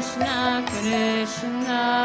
Krishna Krishna,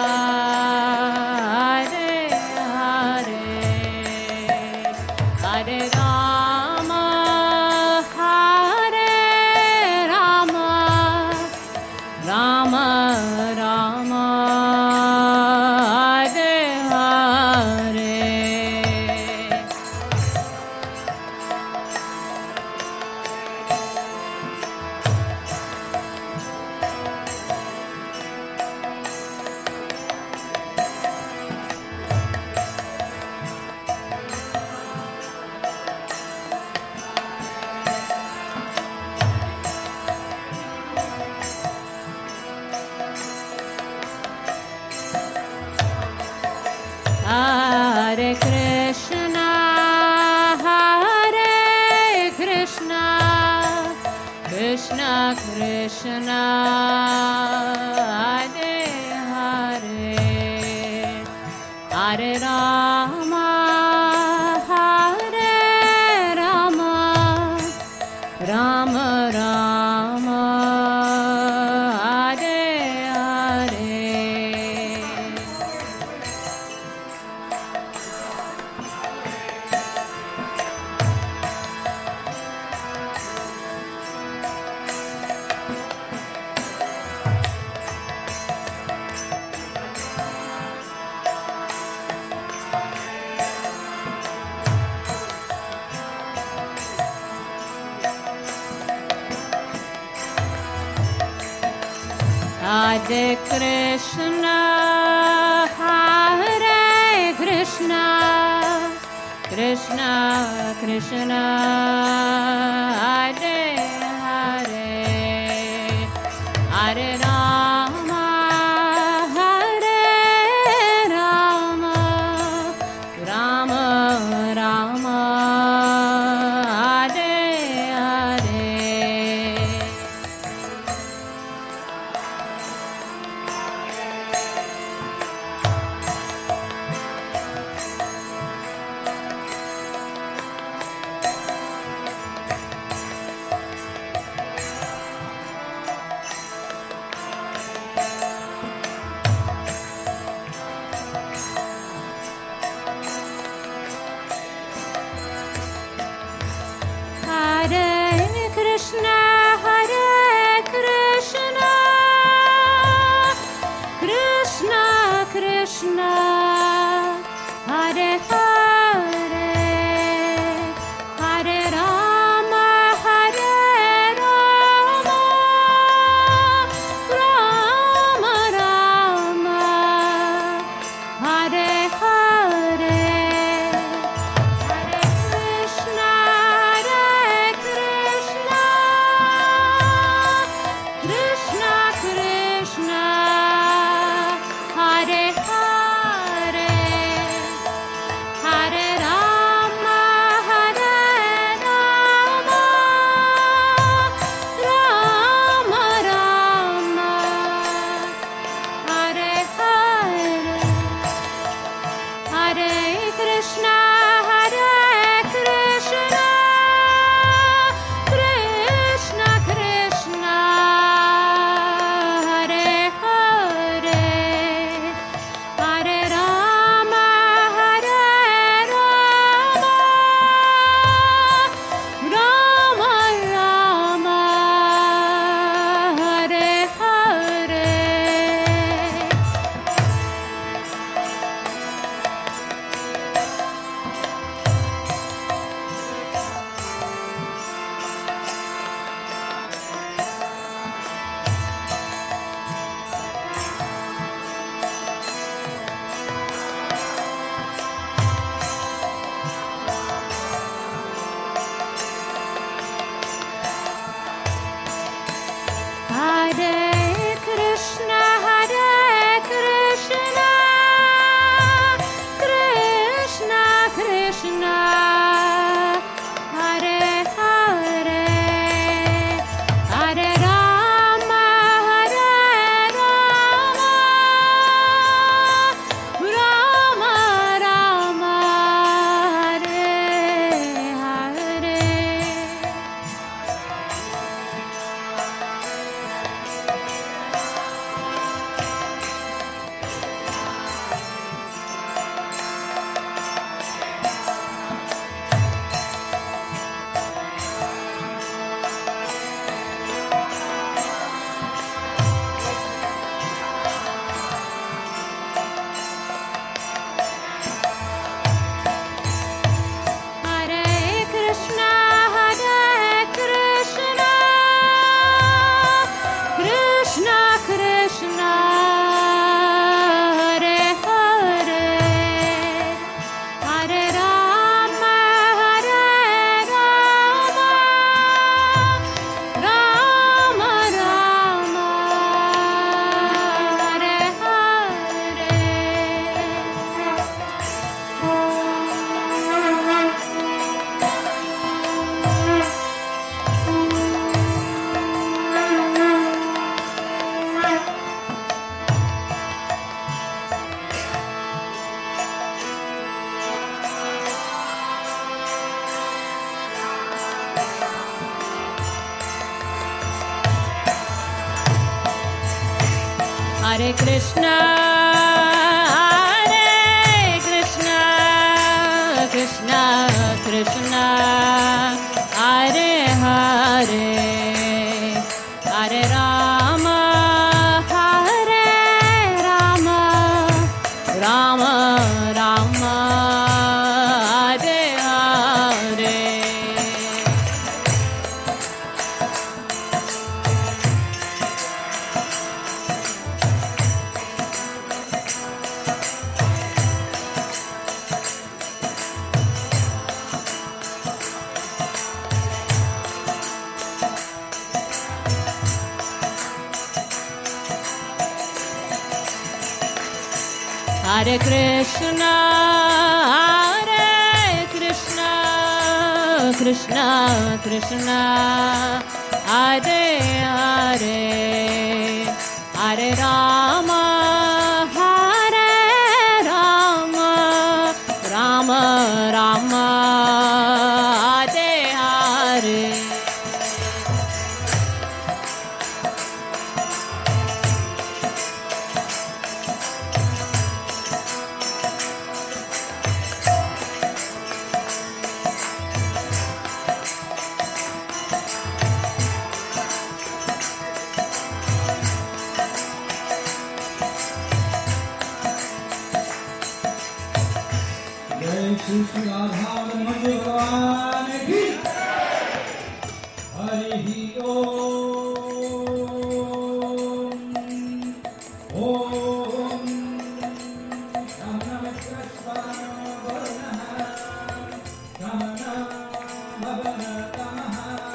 Hare Krishna, Hare Krishna, Krishna Krishna, Hare Krishna, Hare Krishna, Krishna Krishna, Hare Hare, Hare Rama. परतमः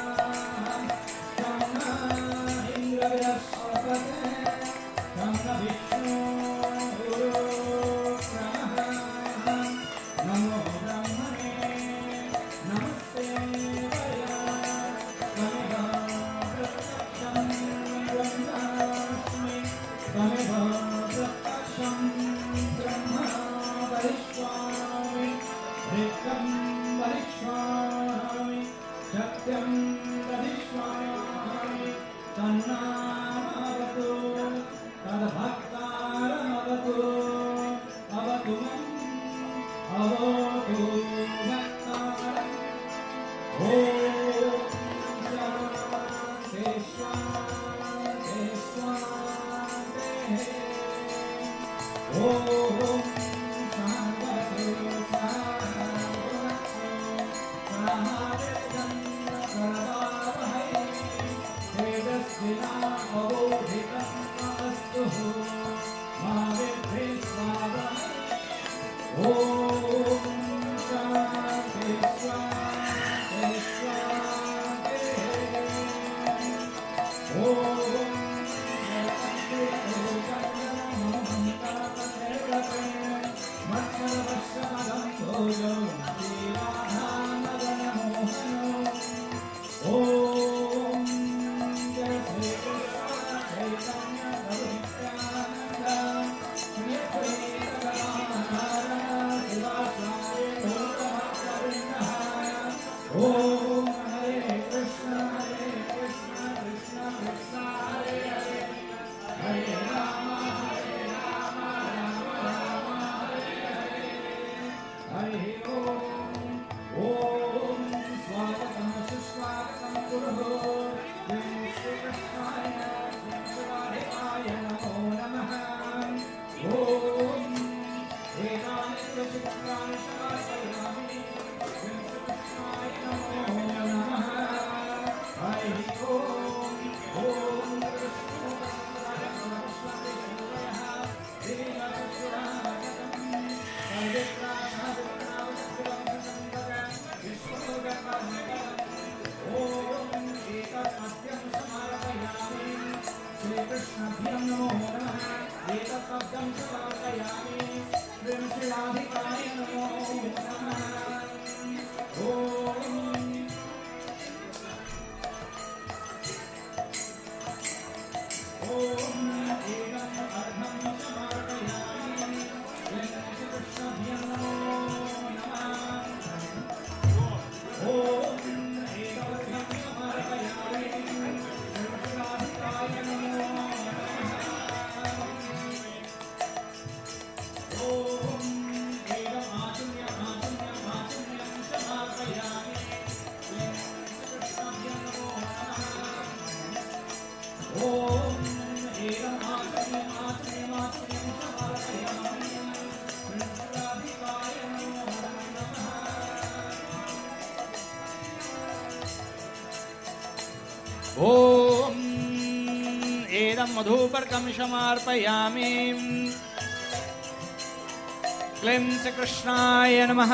एदं मधुपर्कं समार्पयामि क्लीं श्रीकृष्णाय नमः।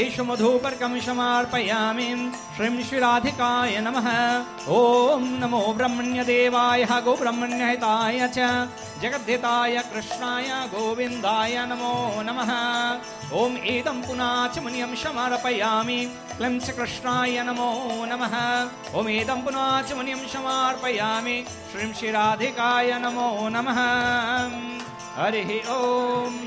एषु मधुपर्कं समार्पयामि श्रीं श्रीराधिकाय नमः। ॐ नमो ब्रह्मण्यदेवाय गोब्रह्मण्यहिताय च। जगद्धिताय कृष्णाय गोविन्दाय नमो नमः। ॐ एदं पुनाच मुनियं समर्पयामि क्लीं श्रीकृष्णाय नमो नमः। एदं पुनाच मुनियं समर्पयामि श्रीं श्रीराधिकाय नमो नमः। हरिः ॐ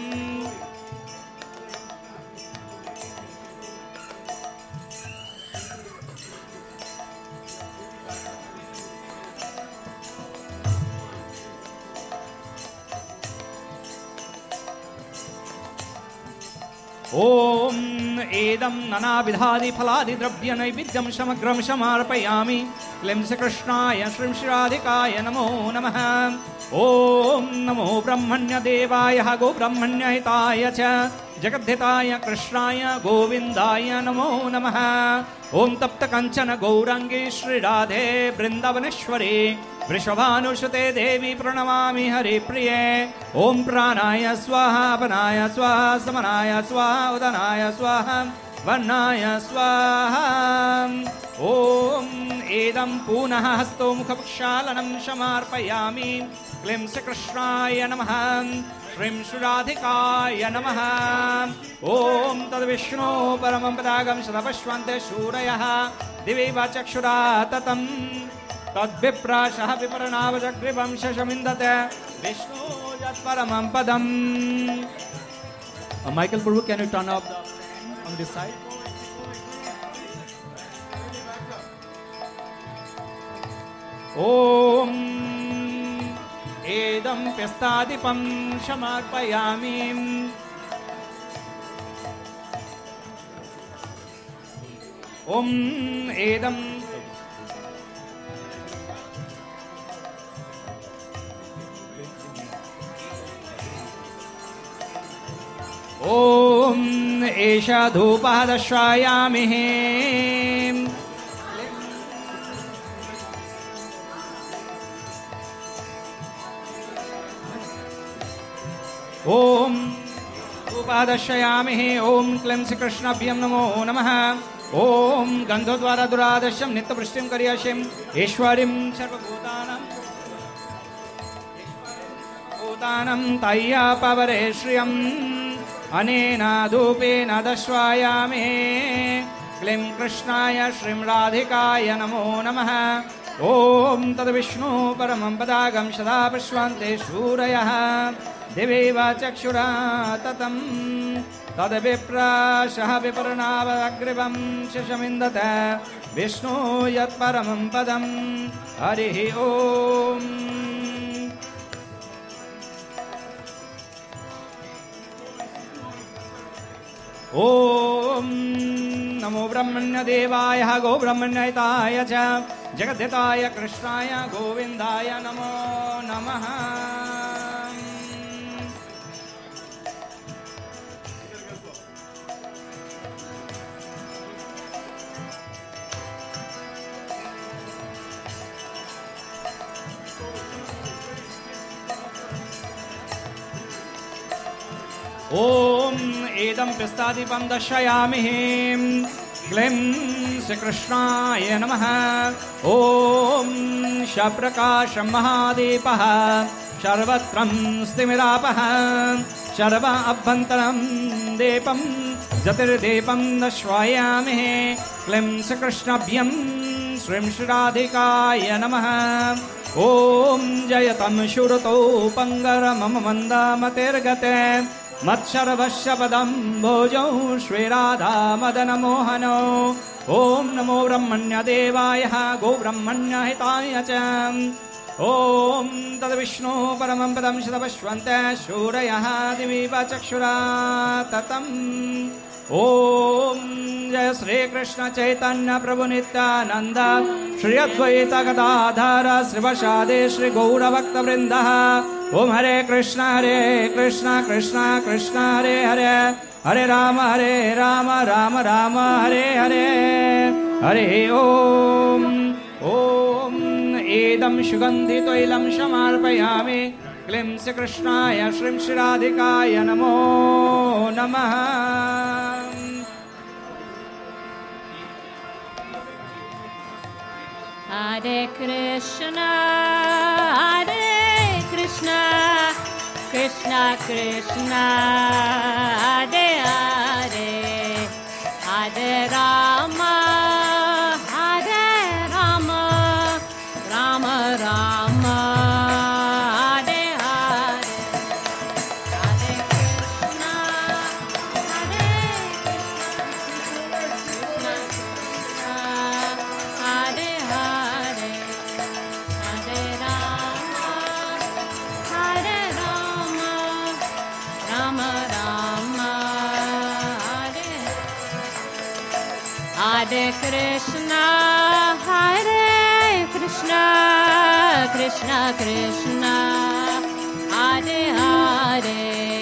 ॐ एदं नानाविधादिफलादिद्रव्यनैवेद्यं समग्रं समर्पयामि। क्लीं श्रीकृष्णाय श्रीं श्रीराधिकाय नमो नमः। ॐ नमो ब्रह्मण्यदेवाय गोब्रह्मण्यहिताय च। जगद्धिताय कृष्णाय गोविन्दाय नमो नमः। ॐ तप्तकञ्चन गौरङ्गी श्रीराधे वृन्दावनेश्वरी वृषभानुसुते देवी प्रणमामि हरिप्रिये। ॐ प्राणाय स्वाहा अपनाय स्वाहा समनाय स्वाहा उदनाय स्वाहा वर्णाय स्वाहा। ॐ एदं पुनः हस्तो मुखप्रक्षालनं समार्पयामि क्लीं श्रीकृष्णाय नमः। श्रीं श्रीराधिकाय नमः। ॐ तद्विष्णो परमं पदागं सदपश्वन्ते शूरयः दिवि वा चक्षुरा ततम् तद्विप्राशः विपरणावजग्रिवं शशमिन्दते विष्णु यत्परमं पदम्। Michael Purvu, can you turn up the on this side? ॐ एषा धूपः दर्शयामि ॐ उपादर्शयामि ॐ क्लीं श्रीकृष्णाभ्यं नमो नमः। ॐ गन्धद्वारा दुरादर्शं नित्यवृष्टिं करिष्यम् ईश्वरीं सर्वभूतानां भूतानं तय्या पवरे श्रियम् अनेन धूपेन दर्शयामि क्लीं कृष्णाय श्रीं राधिकाय नमो नमः। ॐ तद्विष्णु परमं पदागं सदा पश्वन्ते शूरयः दिवि वा चक्षुरा ततं तद्विप्राशः विपर्णावग्रिवं शशमिन्दत। विष्णु यत्परमं पदं हरिः ॐ ॐ नमो ब्रह्मण्यदेवाय गोब्रह्मण्यहिताय च जगद्धिताय कृष्णाय गोविन्दाय नमो नमः एदं पिस्तादीपं दर्शयामि क्लीं श्रीकृष्णाय नमः। ॐ शप्रकाशं महादीपः। सर्वत्रं स्तिमिरापः। सर्व अभ्यन्तरं दीपं ज्योतिर्दीपं दर्शयामि क्लीं श्रीकृष्णाभ्यं श्रीं श्रीराधिकाय नमः। ॐ जयतं शुरुतौ पङ्गरमम मन्दामतिर्गते मत्सर्वस्य पदं भोजौ श्रीराधा मदनमोहनौ ॐ नमो ब्रह्मण्यदेवाय गोब्रह्मण्यहिताय च। ॐ तद्विष्णु परमं पदं शतपश्वन्त शूरयः दिवि चक्षुरा ततम् ॐ जय श्रीकृष्ण चैतन्य प्रभु नित्यानन्द। श्री अद्वैतगदाधर श्रवशादे श्रीगौरभक्तवृन्दः ॐ हरे कृष्ण हरे कृष्ण कृष्ण कृष्ण हरे हरे। हरे राम हरे राम राम राम हरे हरे। हरे ॐ ॐ एदं सुगन्धितैलं समार्पयामि। क्लीं श्रीकृष्णाय श्रीं श्रीराधिकाय नमो नमः। Hare Krishna, Hare Krishna, Krishna Krishna, Hare Krishna Krishna Hare Hare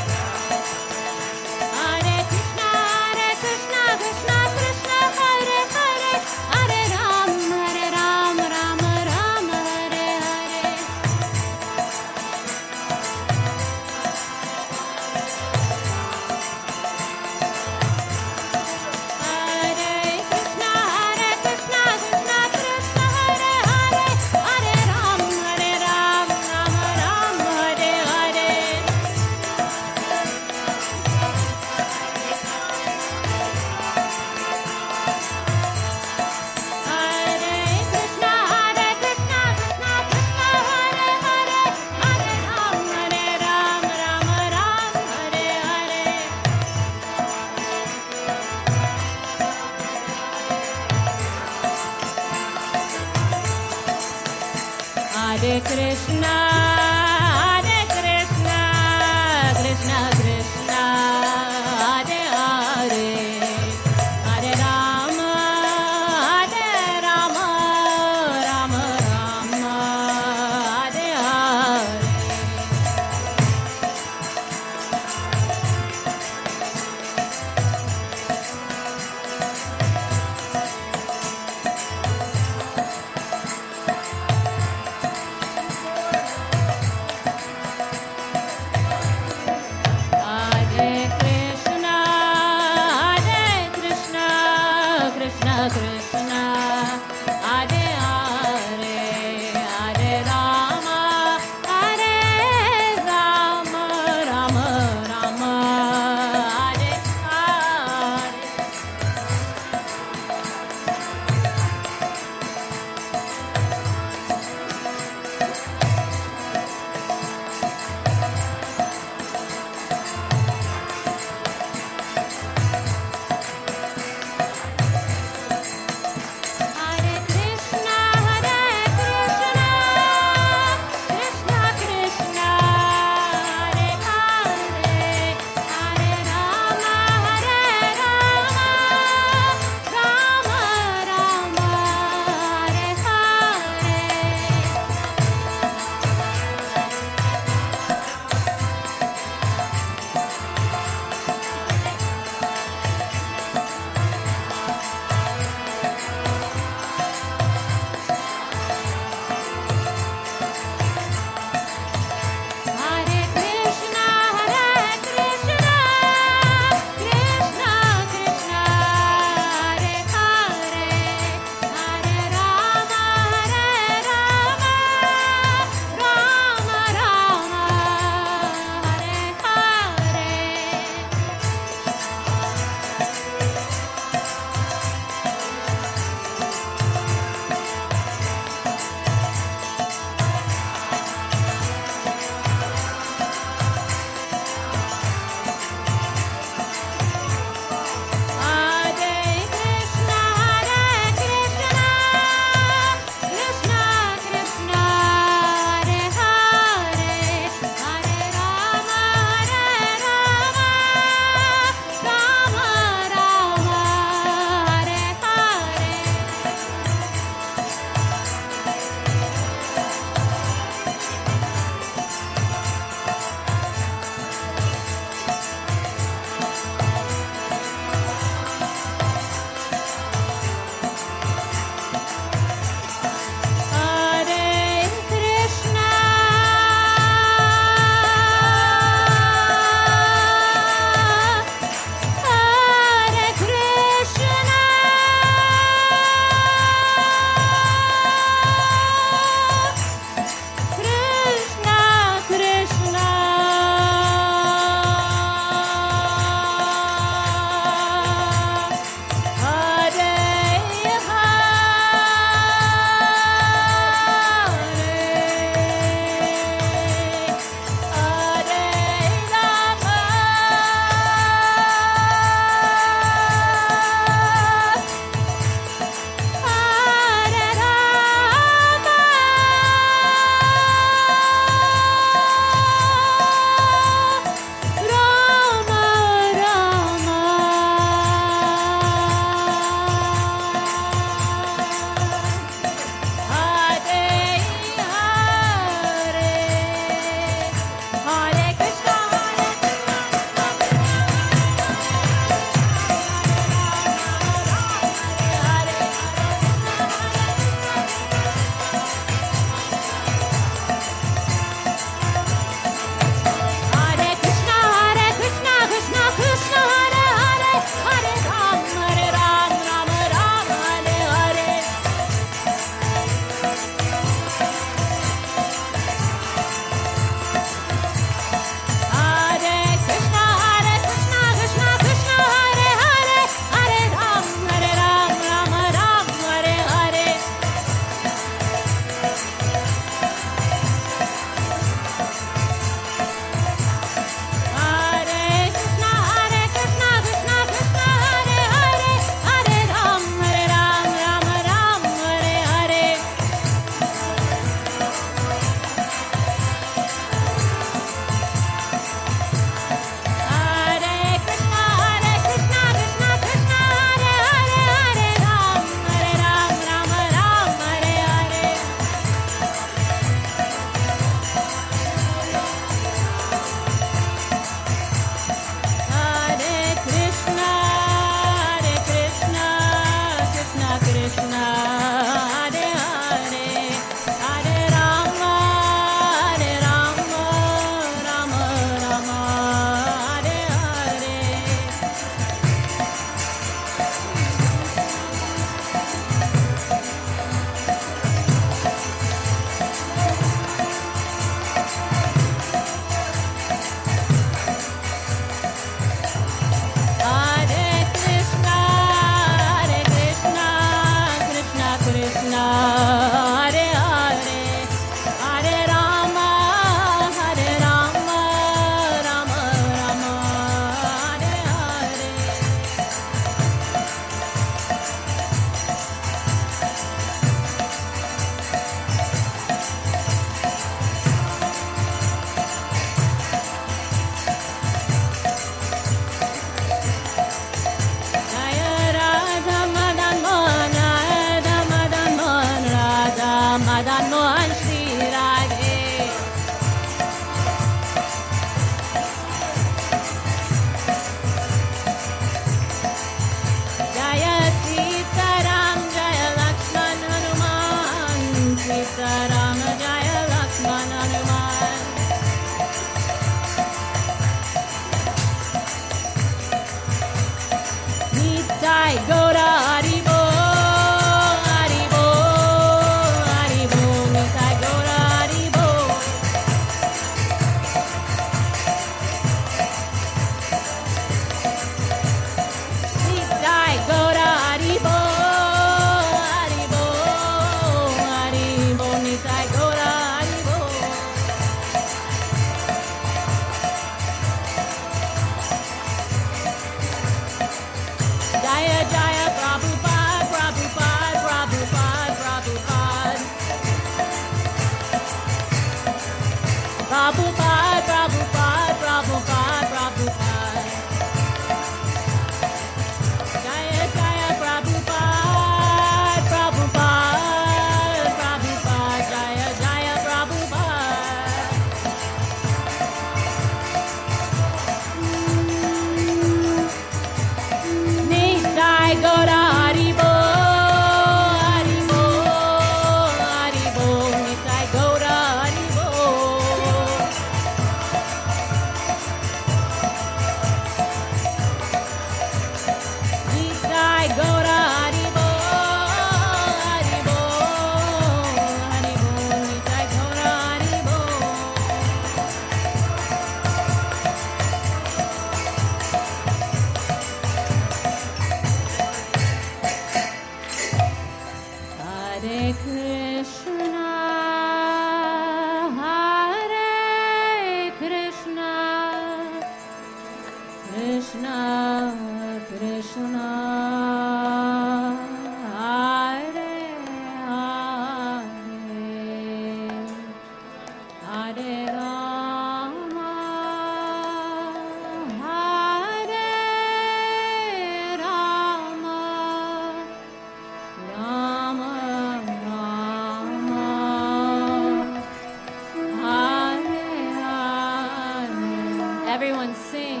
and sing.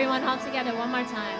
Everyone all together one more time.